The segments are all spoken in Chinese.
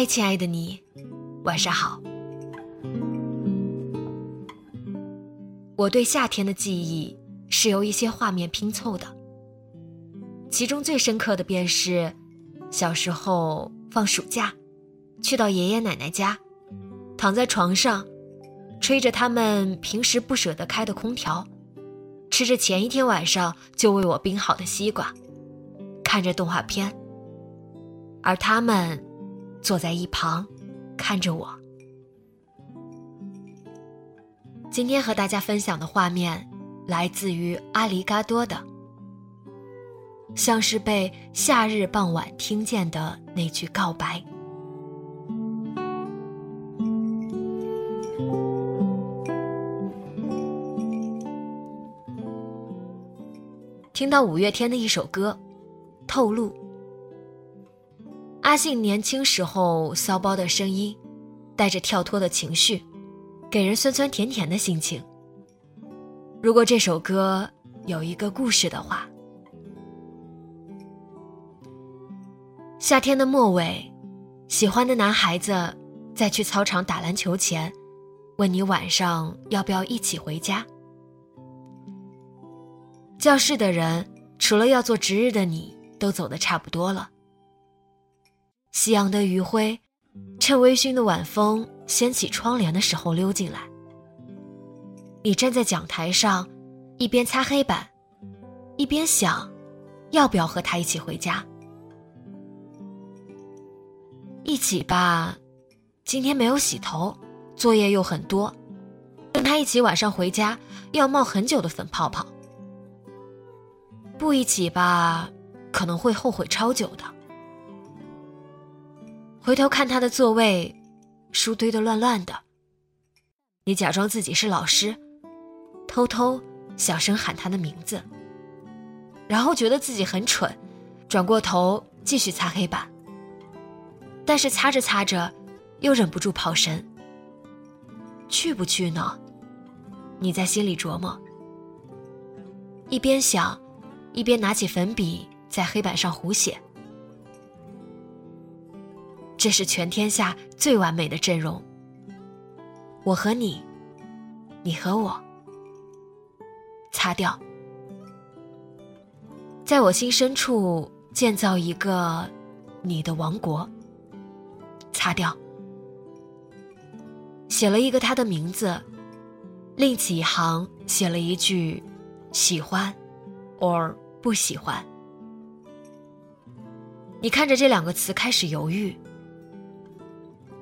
嗨，亲爱的你，晚上好。我对夏天的记忆是由一些画面拼凑的，其中最深刻的便是小时候放暑假，去到爷爷奶奶家，躺在床上，吹着他们平时不舍得开的空调，吃着前一天晚上就为我冰好的西瓜，看着动画片，而他们。坐在一旁，看着我。今天和大家分享的画面，来自于阿里嘎多的，像是被夏日傍晚听见的那句告白。听到五月天的一首歌，《透露》。阿信年轻时候骚包的声音，带着跳脱的情绪，给人酸酸甜甜的心情。如果这首歌有一个故事的话，夏天的末尾，喜欢的男孩子在去操场打篮球前，问你晚上要不要一起回家。教室的人除了要做值日的你，都走的差不多了。夕阳的余晖，趁微醺的晚风掀起窗帘的时候溜进来。你站在讲台上，一边擦黑板，一边想，要不要和他一起回家？一起吧，今天没有洗头，作业又很多，跟他一起晚上回家要冒很久的粉泡泡。不一起吧，可能会后悔超久的。回头看他的座位，书堆得乱乱的。你假装自己是老师，偷偷小声喊他的名字，然后觉得自己很蠢，转过头继续擦黑板。但是擦着擦着，又忍不住跑神。去不去呢？你在心里琢磨，一边想，一边拿起粉笔在黑板上胡写。这是全天下最完美的阵容。我和你，你和我，擦掉，在我心深处建造一个你的王国。擦掉，写了一个他的名字，另起一行写了一句喜欢，or 不喜欢。你看着这两个词开始犹豫。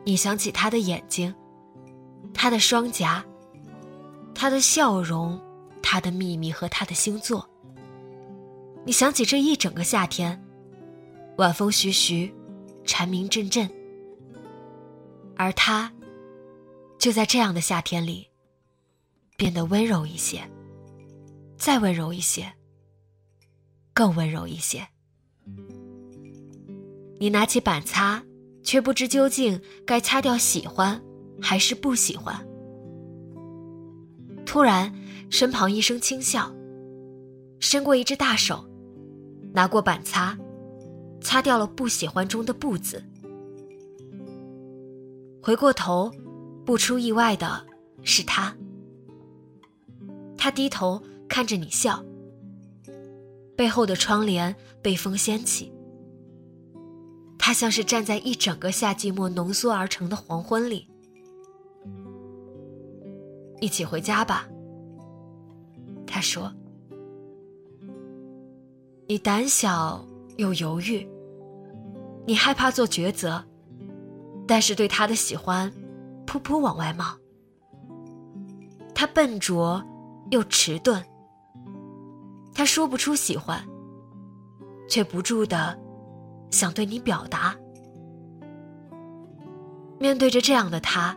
你想起他的眼睛，他的双颊，他的笑容，他的秘密和他的星座。你想起这一整个夏天，晚风徐徐，蝉鸣阵阵，而他，就在这样的夏天里，变得温柔一些，再温柔一些，更温柔一些。你拿起板擦。却不知究竟该擦掉喜欢，还是不喜欢。突然，身旁一声轻笑，伸过一只大手，拿过板擦，擦掉了不喜欢中的不字。回过头，不出意外的是他。他低头看着你笑，背后的窗帘被风掀起。他像是站在一整个夏季末浓缩而成的黄昏里。一起回家吧，他说。你胆小又犹豫，你害怕做抉择，但是对他的喜欢，噗噗往外冒。他笨拙又迟钝，他说不出喜欢，却不住的想对你表达。面对着这样的他，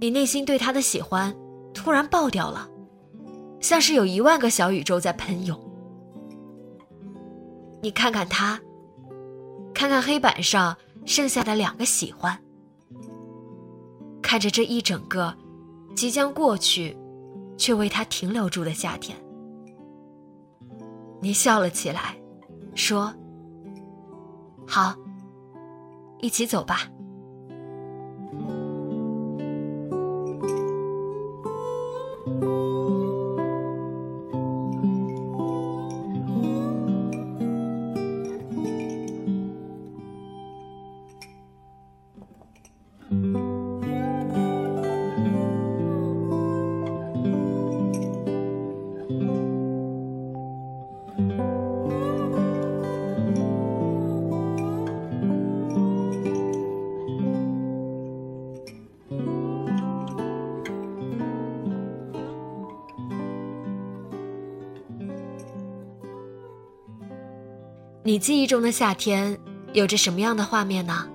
你内心对他的喜欢突然爆掉了，像是有一万个小宇宙在喷涌。你看看他，看看黑板上剩下的两个喜欢，看着这一整个即将过去，却为他停留住的夏天，你笑了起来，说：“好，一起走吧。”你记忆中的夏天有着什么样的画面呢？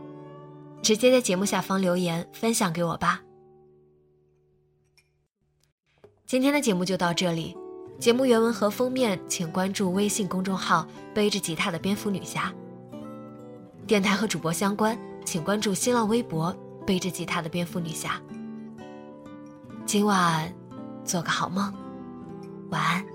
直接在节目下方留言分享给我吧。今天的节目就到这里，节目原文和封面请关注微信公众号“背着吉他的蝙蝠女侠”。电台和主播相关，请关注新浪微博“背着吉他的蝙蝠女侠”。今晚做个好梦，晚安。